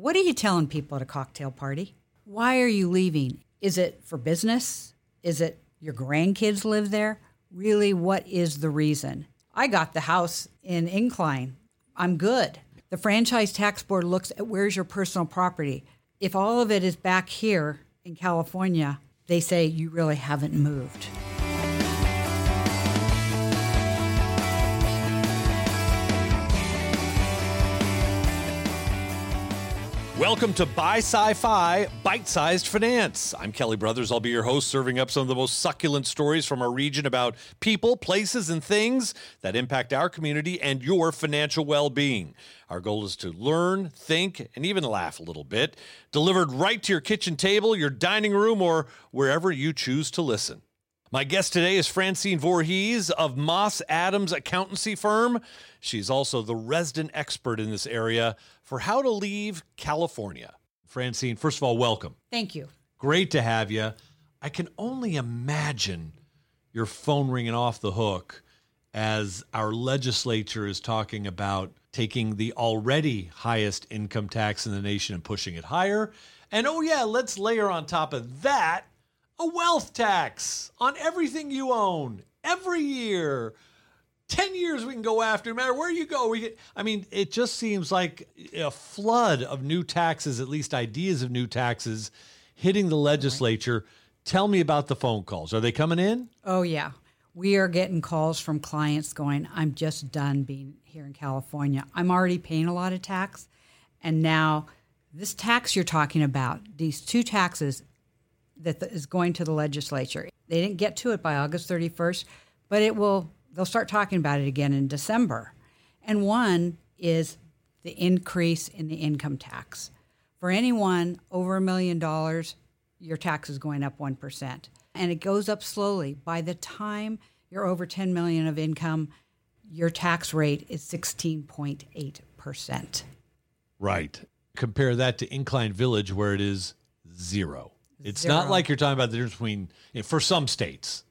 What are you telling people at a cocktail party? Why are you leaving? Is it for business? Is it your grandkids live there? Really, what is the reason? I got the house in Incline. I'm good. The franchise tax board looks at where's your personal property. If all of it is back here in California, they say you really haven't moved. Welcome to Buy Sci Fi Bite Sized Finance. I'm Kelly Brothers. I'll be your host, serving up some of the most succulent stories from our region about people, places, and things that impact our community and your financial well being. Our goal is to learn, think, and even laugh a little bit, delivered right to your kitchen table, your dining room, or wherever you choose to listen. My guest today is Francine Voorhees of Moss Adams Accountancy Firm. She's also the resident expert in this area for how to leave California. Francine, first of all, welcome. Thank you. Great to have you. I can only imagine your phone ringing off the hook as our legislature is talking about taking the already highest income tax in the nation and pushing it higher. And oh, yeah, let's layer on top of that a wealth tax on everything you own every year. 10 years we can go after no matter where you go we get, i mean it just seems like a flood of new taxes at least ideas of new taxes hitting the legislature tell me about the phone calls are they coming in Oh, yeah. We are getting calls from clients going, I'm just done being here in California. I'm already paying a lot of tax. And now, this tax you're talking about, these two taxes that th- is going to the legislature, they didn't get to it by August 31st, but it will, they'll start talking about it again in December. And one is the increase in the income tax. For anyone over a million dollars, your tax is going up 1%. And it goes up slowly. By the time you're over 10 million of income, your tax rate is 16.8%. right compare that to incline village where it is zero it's not like you're talking about the difference between eh, for some states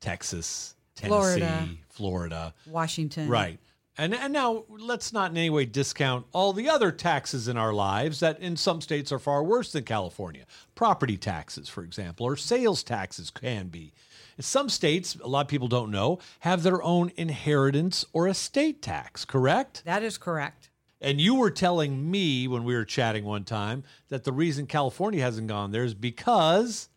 texas tennessee Florida. florida Washington. Right. And and now let's not in any way discount all the other taxes in our lives that in some states are far worse than California. Property taxes, for example, or sales taxes can be. In some states, a lot of people don't know, have their own inheritance or estate tax, correct? That is correct. And you were telling me when we were chatting one time that the reason California hasn't gone there is because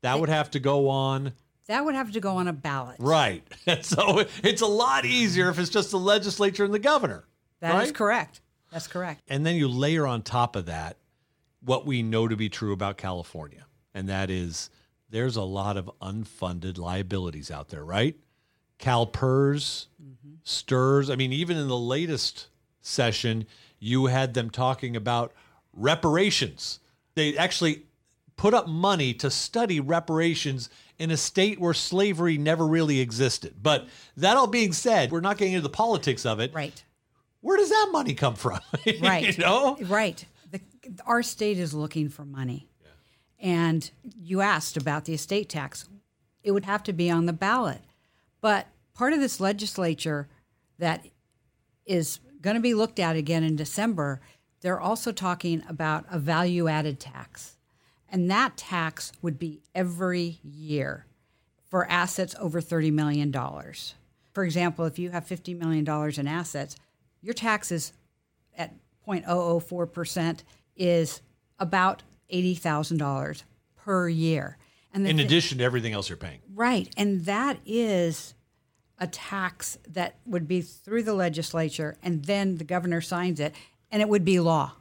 that would have to go on That would have to go on a ballot. right. so it's a lot easier if it's just the legislature and the governor. That is right? correct. That's correct. And then you layer on top of that what we know to be true about California, and that is there's a lot of unfunded liabilities out there, right? CalPERS, mm-hmm. STRS. I mean, even in the latest session, you had them talking about reparations. They actually put up money to study reparations in a state where slavery never really existed. But that all being said, we're not getting into the politics of it. Right. Where does that money come from? Right. you know? Right. The, our state is looking for money. And you asked about the estate tax. It would have to be on the ballot. But part of this legislature that is going to be looked at again in December, they're also talking about a value added tax. And that tax would be every year for assets over $30 million. For example, if you have $50 million in assets, your taxes at 0.004% is about $80,000 per year. And In addition to everything else you're paying. Right. And that is a tax that would be through the legislature and then the governor signs it and it would be law.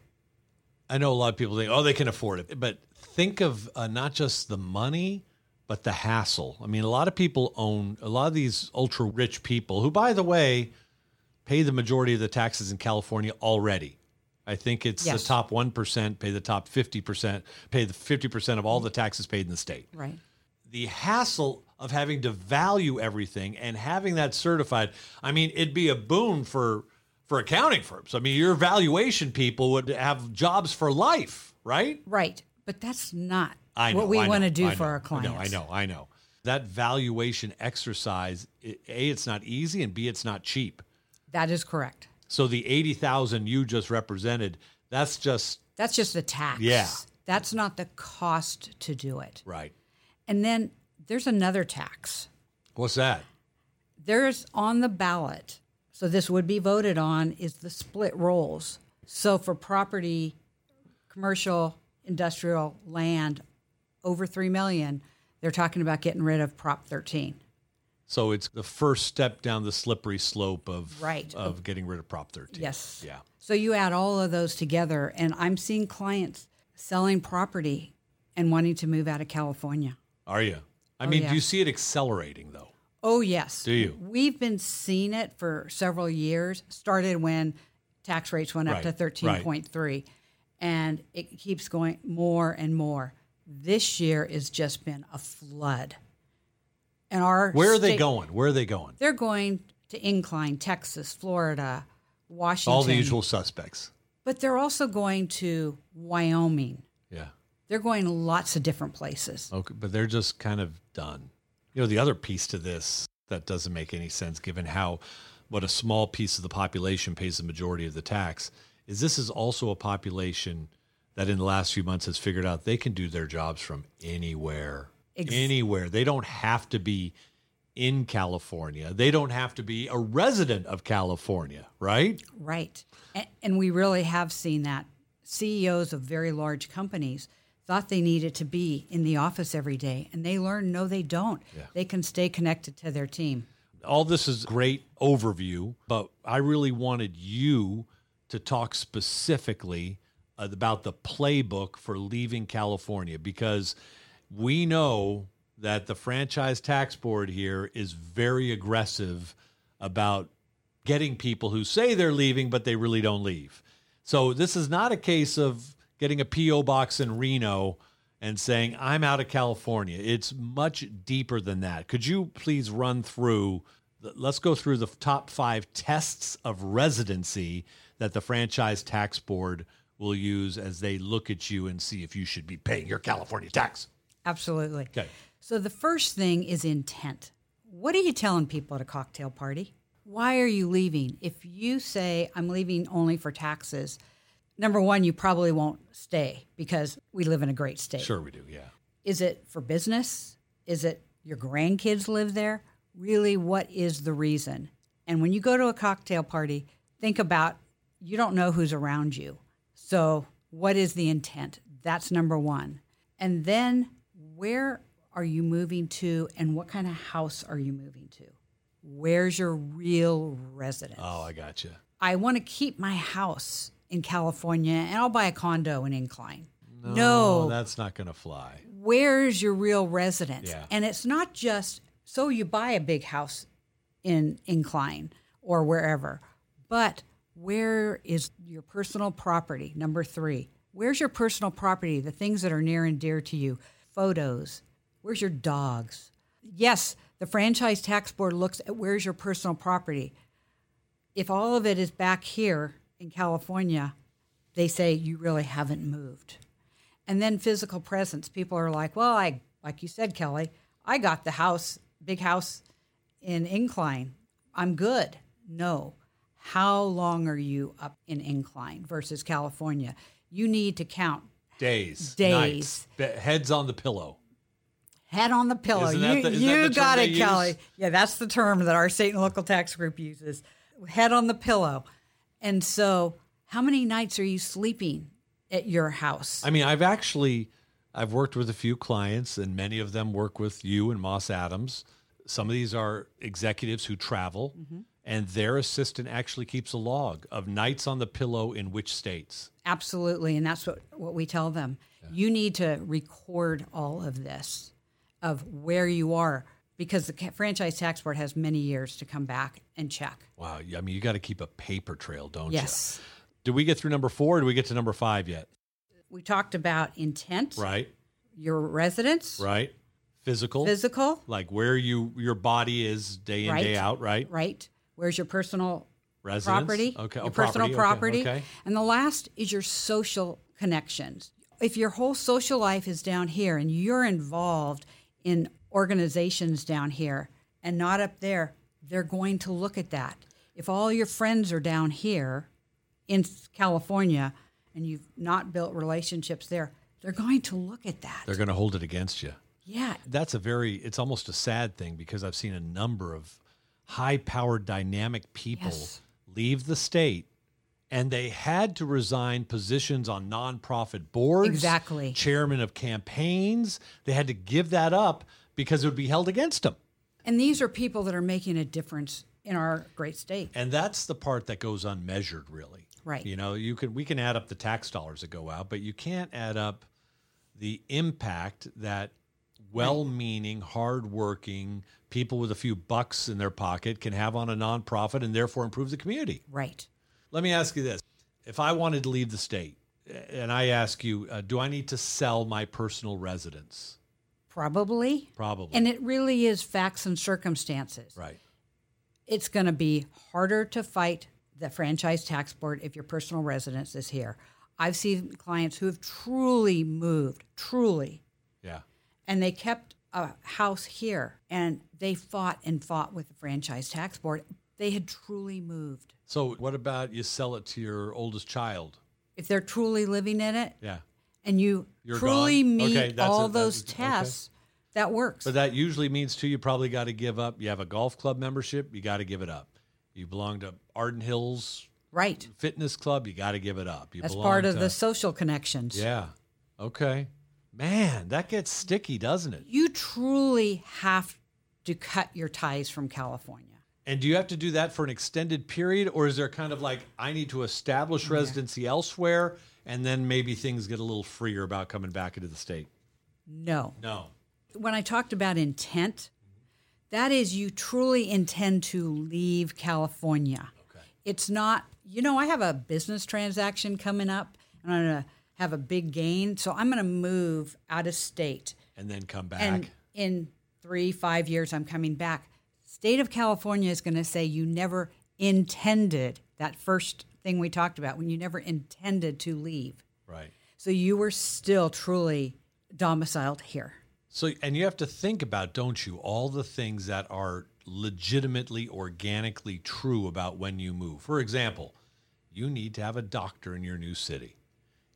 I know a lot of people think, oh, they can afford it. But think of uh, not just the money, but the hassle. I mean, a lot of people own, a lot of these ultra rich people, who, by the way, pay the majority of the taxes in California already. I think it's Yes. the top 1% pay the top 50%, pay the 50% of all the taxes paid in the state. Right. the hassle of having to value everything and having that certified i mean it'd be a boon for for accounting firms i mean your valuation people would have jobs for life right Right. But that's not know, what we want to do I for know, our clients. I know, I know, I know. That valuation exercise, a, it's not easy, and B, it's not cheap. That is correct. So the 80,000 you just represented, that's just That's just the tax. Yeah. That's not the cost to do it. Right. And then there's another tax. What's that? There's on the ballot, so this would be voted on, is the split rolls. So for property, commercial, industrial land over 3 million, they're talking about getting rid of Prop 13. So it's the first step down the slippery slope of Right. of getting rid of Prop 13. Yes. Yeah. So you add all of those together, and I'm seeing clients selling property and wanting to move out of California. Are you? I mean, Oh, yeah. do you see it accelerating though? Oh, yes. Do you? We've been seeing it for several years. Started when tax rates went up Right, to 13.3, and it keeps going more and more. This year has just been a flood. And our Where are they going? Where are they going? They're going to Incline, Texas, Florida, Washington. All the usual suspects. But they're also going to Wyoming. Yeah. They're going lots of different places. Okay, but they're just kind of done. You know, the other piece to this that doesn't make any sense given how what a small piece of the population pays the majority of the tax is this is also a population that in the last few months has figured out they can do their jobs from anywhere. Ex- anywhere. They don't have to be in California. They don't have to be a resident of California, right? Right. And, and we really have seen that. CEOs of very large companies thought they needed to be in the office every day, and they learned no, they don't. They can stay connected to their team. all this is great overview, but I really wanted you to talk specifically about the playbook for leaving California because we know that the franchise tax board here is very aggressive about getting people who say they're leaving but they really don't leave. So this is not a case of getting a PO box in Reno and saying I'm out of California. It's much deeper than that. Could you please run through let's go through the top 5 tests of residency that the franchise tax board will use as they look at you and see if you should be paying your California tax. Absolutely. Okay. So the first thing is intent. What are you telling people at a cocktail party? Why are you leaving? If you say, I'm leaving only for taxes, number one, you probably won't stay because we live in a great state. Sure we do. Yeah. Is it for business? Is it your grandkids live there? Really, what is the reason? And when you go to a cocktail party, think about you don't know who's around you. So, what is the intent? That's number one. And then, where are you moving to and what kind of house are you moving to? Where's your real residence? Oh, I got you. I want to keep my house in California and I'll buy a condo in Incline. no that's not going to fly. where's your real residence? Yeah. And it's not just so you buy a big house in Incline or wherever, but where is your personal property? Number three, where's your personal property? The things that are near and dear to you, photos. Where's your dogs? Yes, the franchise tax board looks at where's your personal property. If all of it is back here in California, they say you really haven't moved. And then physical presence. People are like, well, I, like you said, Kelly, I got the house, big house in Incline. I'm good. No. How long are you up in Incline versus California? You need to count Days. Days. nights, heads on the pillow. head on the pillow. Isn't you the- you got it, Kelly. use? Yeah, that's the term that our state and local tax group uses. Head on the pillow. And so, how many nights are you sleeping at your house? I mean, I've actually I've worked with a few clients, and many of them work with you and Moss Adams. Some of these are executives who travel, Mm-hmm. and their assistant actually keeps a log of nights on the pillow in which states. Absolutely, and that's what what we tell them. You need to record all of this of where you are because the franchise tax board has many years to come back and check. Wow, I mean, you got to keep a paper trail, don't Yes. you? Yes. Did we get through number four? Or did we get to number five yet? We talked about intent, Right, your residence, right. Physical, physical, like where you your body is day in Right. day out. Right, right? Where's your personal residence. property, Okay, oh, your oh, personal okay, property, Okay. and the last is your social connections. If your whole social life is down here and you're involved in organizations down here and not up there, they're going to look at that. If all your friends are down here in California and you've not built relationships there, they're going to look at that. They're going to hold it against you. yeah. That's a very, it's almost a sad thing because I've seen a number of high powered, dynamic people Yes. leave the state and they had to resign positions on nonprofit boards. Exactly. Chairman of campaigns. They had to give that up because it would be held against them. And these are people that are making a difference in our great state. And that's the part that goes unmeasured, really. Right. You know, you can we can add up the tax dollars that go out, but you can't add up the impact that well-meaning, hardworking people with a few bucks in their pocket can have on a nonprofit and therefore improve the community. Right. Let me ask you this: If I wanted to leave the state, and I ask you, uh, do I need to sell my personal residence? Probably. Probably. And it really is facts and circumstances. right. It's going to be harder to fight the franchise tax board if your personal residence is here. I've seen clients who have truly moved, truly, Yeah. and they kept a house here and they fought and fought with the franchise tax board. They had truly moved. So, what about you sell it to your oldest child? If they're truly living in it Yeah. And you You're truly gone? meet Okay, that's all it. those That's- okay. tests, that works. But that usually means too, you probably got to give up. You have a golf club membership, you got to give it up. You belong to Arden Hills right. Fitness Club, you got to give it up. You That's belong part of to- the social connections. Yeah. Okay. Man, that gets sticky, doesn't it? You truly have to cut your ties from California. And do you have to do that for an extended period, or is there kind of like I need to establish residency elsewhere, and then maybe things get a little freer about coming back into the state? No. No. When I talked about intent, that is you truly intend to leave California. Okay. It's not, you know, I have a business transaction coming up and I'm going to have a big gain. So I'm going to move out of state. And then come back. And in three, five years, I'm coming back. State of California is going to say you never intended that first thing we talked about when you never intended to leave. right. So you were still truly domiciled here. So, and you have to think about, don't you, all the things that are legitimately, organically true about when you move. For example, you need to have a doctor in your new city.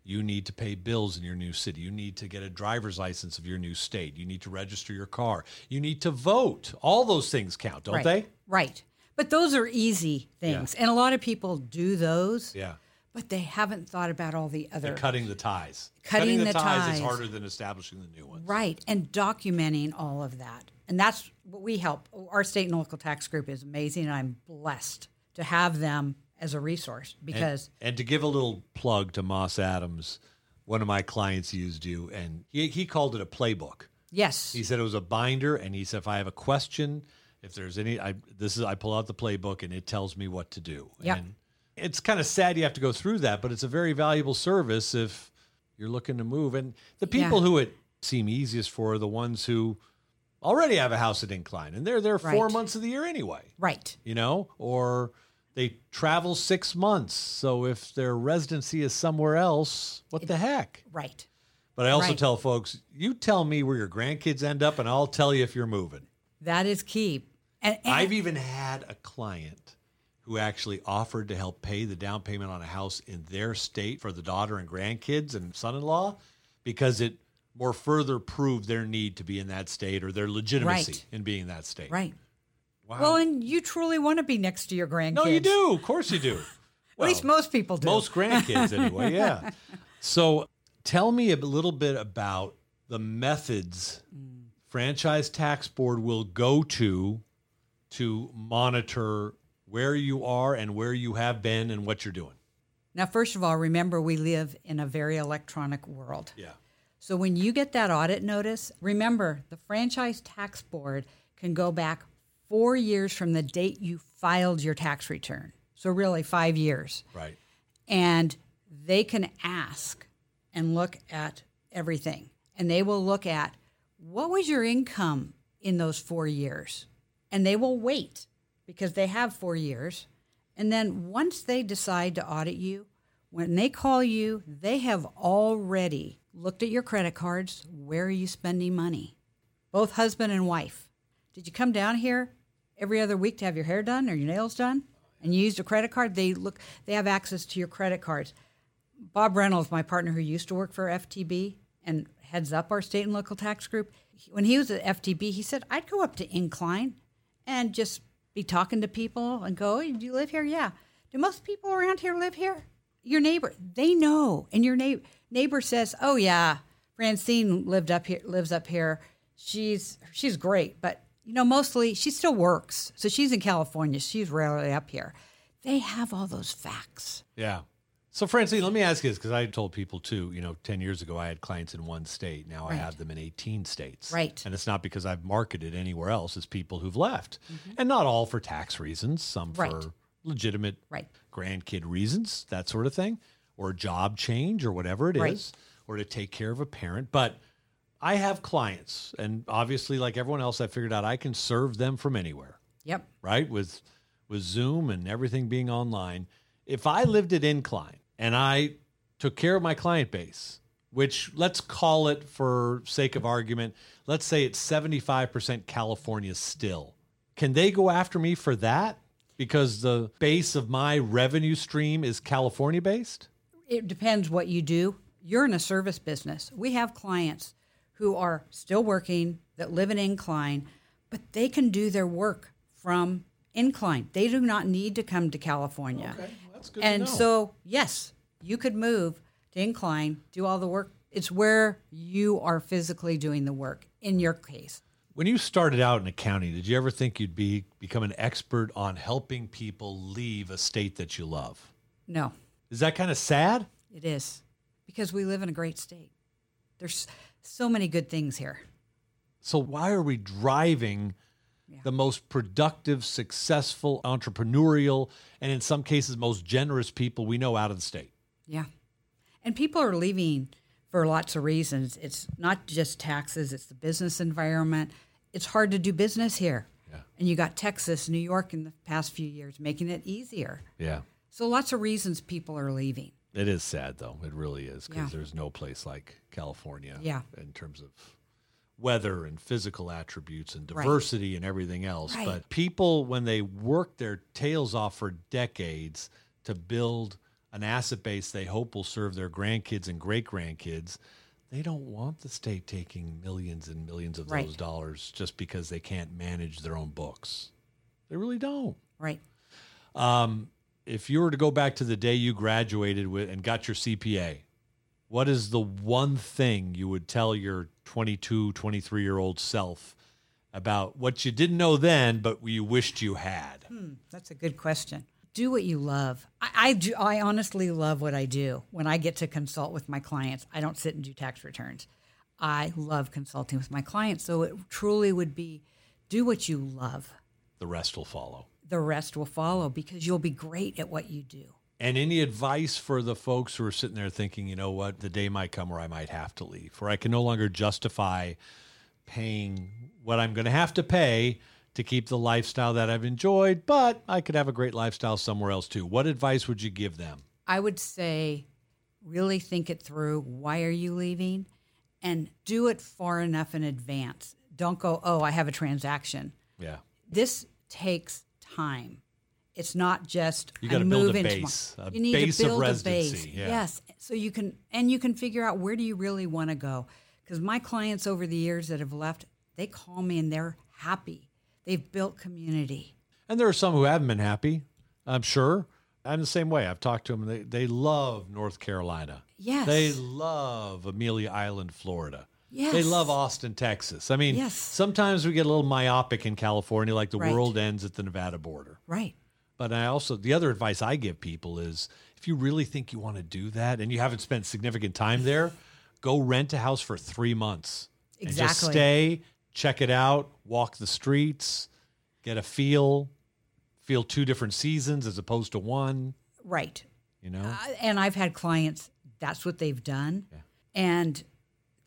You need to pay bills in your new city. You need to get a driver's license of your new state. You need to register your car. You need to vote. All those things count, don't right. they? Right. But those are easy things. And a lot of people do those, Yeah. but they haven't thought about all the other. And cutting the ties. Cutting the, the ties, is harder than establishing the new ones. Right. And documenting all of that. And that's what we help. Our state and local tax group is amazing. And I'm blessed to have them as a resource because And to give a little plug to Moss Adams, one of my clients used you, and he, he called it a playbook. yes, He said it was a binder, and he said if I have a question, if there's any, I this is I pull out the playbook and it tells me what to do. Yep. And it's kind of sad you have to go through that, but it's a very valuable service if you're looking to move. And the people Yeah. who it seem easiest for are the ones who already have a house at Incline, and they're there four months of the year anyway right. you know, or they travel six months. So if their residency is somewhere else, what the heck? Right. But I also Right. tell folks, you tell me where your grandkids end up, and I'll tell you if you're moving. That is key. And, and I've even had a client who actually offered to help pay the down payment on a house in their state for the daughter and grandkids and son in law because it more further proved their need to be in that state or their legitimacy Right. in being in that state. right. Wow. Well, and you truly want to be next to your grandkids. no, you do. Of course you do. At least most people do. Most grandkids, anyway. Yeah. So, tell me a little bit about the methods mm. franchise tax board will go to to monitor where you are and where you have been and what you're doing. Now, first of all, remember we live in a very electronic world. Yeah. So when you get that audit notice, remember the franchise tax board can go back four years from the date you filed your tax return. So really five years. Right. And they can ask and look at everything. And they will look at what was your income in those four years? And they will wait because they have four years. And then once they decide to audit you, when they call you, they have already looked at your credit cards. Where are you spending money? Both husband and wife. Did you come down here every other week to have your hair done or your nails done? And you used a credit card? They look they have access to your credit cards. Bob Reynolds, my partner who used to work for FTB and heads up our state and local tax group, when he was at FTB, he said, I'd go up to Incline and just be talking to people and go, Do you live here? Yeah. Do most people around here live here? Your neighbor, they know. And your neighbor, neighbor says, Oh, yeah, Francine lived up here, lives up here. She's, she's great, but you know, mostly she still works. So she's in California. She's rarely up here. They have all those facts. Yeah. So, Francine, let me ask you this because I told people too, you know, 10 years ago I had clients in one state. Now I have them in 18 states. Right. And it's not because I've marketed anywhere else, it's people who've left. Mm-hmm. And not all for tax reasons, some Right. for legitimate Right. grandkid reasons, that sort of thing, or job change or whatever it is, Right. or to take care of a parent. But I have clients, and obviously, like everyone else, I figured out I can serve them from anywhere Yep. right? With with Zoom and everything being online. If I lived at Incline and I took care of my client base, which let's call it for sake of argument, let's say it's 75% California still. Can they go after me for that? Because the base of my revenue stream is California based? it depends what you do. You're in a service business. We have clients who are still working that live in Incline, but they can do their work from Incline. They do not need to come to California. well, that's good and so, yes, you could move to Incline, do all the work. It's where you are physically doing the work in your case. When you started out in accounting, did you ever think you'd be become an expert on helping people leave a state that you love? No, Is that kind of sad? it is because we live in a great state. There's so many good things here. So why are we driving the most productive, successful, entrepreneurial, and in some cases most generous people we know out of the state? Yeah. And people are leaving for lots of reasons. It's not just taxes, it's the business environment. It's hard to do business here. Yeah. And you got Texas, New York in the past few years making it easier. Yeah. So lots of reasons people are leaving. It is sad though. It really is because Yeah. there's no place like California Yeah. in terms of weather and physical attributes and Right. diversity and everything else. Right. But people, when they work their tails off for decades to build an asset base they hope will serve their grandkids and great grandkids, they don't want the state taking millions and millions of Right. those dollars just because they can't manage their own books. They really don't. Right. Um, if you were to go back to the day you graduated with and got your CPA, what is the one thing you would tell your 22, 23 year old self about what you didn't know then, but you wished you had? Hmm, that's a good question. Do what you love. I, I do. I honestly love what I do. When I get to consult with my clients, I don't sit and do tax returns. I love consulting with my clients. So it truly would be do what you love. The rest will follow. The rest will follow because you'll be great at what you do. And any advice for the folks who are sitting there thinking, you know what, the day might come where I might have to leave, where I can no longer justify paying what I'm going to have to pay to keep the lifestyle that I've enjoyed, but I could have a great lifestyle somewhere else too. What advice would you give them? I would say really think it through. Why are you leaving? And do it far enough in advance. Don't go, oh, I have a transaction. Yeah. This takes time. It's not just You gotta build a move into base, my- a you need base to of build a residency, base. yeah. Yes, so you can and you can figure out where do you really want to go. Because my clients over the years that have left, they call me and they're happy. They've built community. And there are some who haven't been happy, I'm sure. I'm the same way. I've talked to them. They, they love North Carolina. Yes. They love Amelia Island, Florida. Yes. They love Austin, Texas. I mean, Yes. sometimes we get a little myopic in California, like the Right. world ends at the Nevada border. Right. But I also, the other advice I give people is if you really think you want to do that and you haven't spent significant time there, go rent a house for three months. And just Exactly. stay, check it out, walk the streets, get a feel, feel two different seasons as opposed to one, Right. you know? Uh, and I've had clients, that's what they've done. And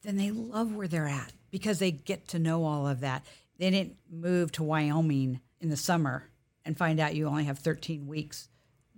then they love where they're at because they get to know all of that. They didn't move to Wyoming in the summer and find out you only have 13 weeks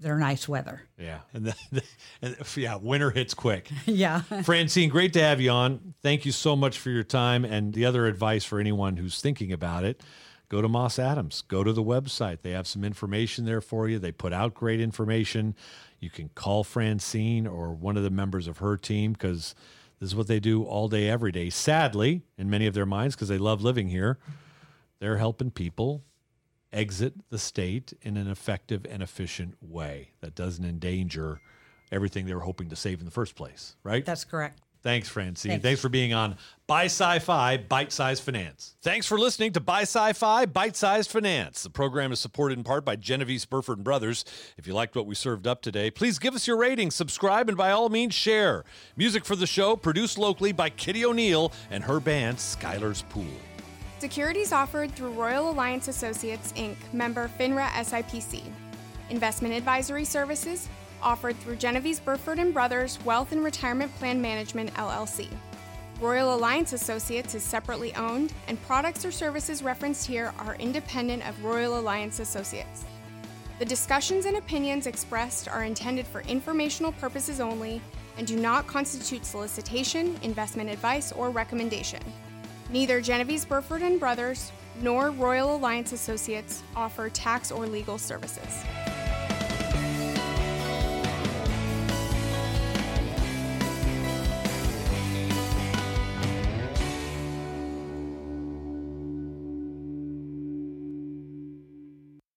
that are nice weather. yeah. And, then, and yeah, winter hits quick. yeah. Francine, great to have you on. Thank you so much for your time. And the other advice for anyone who's thinking about it go to Moss Adams, go to the website. They have some information there for you. They put out great information. You can call Francine or one of the members of her team because this is what they do all day, every day. Sadly, in many of their minds, because they love living here, they're helping people exit the state in an effective and efficient way that doesn't endanger everything they were hoping to save in the first place, right? That's correct. Thanks, Francine. Thanks. Thanks. for being on Buy Sci-Fi Bite Size Finance. Thanks for listening to Buy Sci-Fi Bite Size Finance. The program is supported in part by Genovese Burford and Brothers. If you liked what we served up today, please give us your rating, subscribe, and by all means share. Music for the show produced locally by Kitty O'Neill and her band Skylar's Pool. Securities offered through Royal Alliance Associates, Inc., member FINRA SIPC. Investment advisory services offered through Genovese Burford and Brothers Wealth and Retirement Plan Management, LLC. Royal Alliance Associates is separately owned, and products or services referenced here are independent of Royal Alliance Associates. The discussions and opinions expressed are intended for informational purposes only and do not constitute solicitation, investment advice, or recommendation. Neither Genovese Burford and Brothers nor Royal Alliance Associates offer tax or legal services.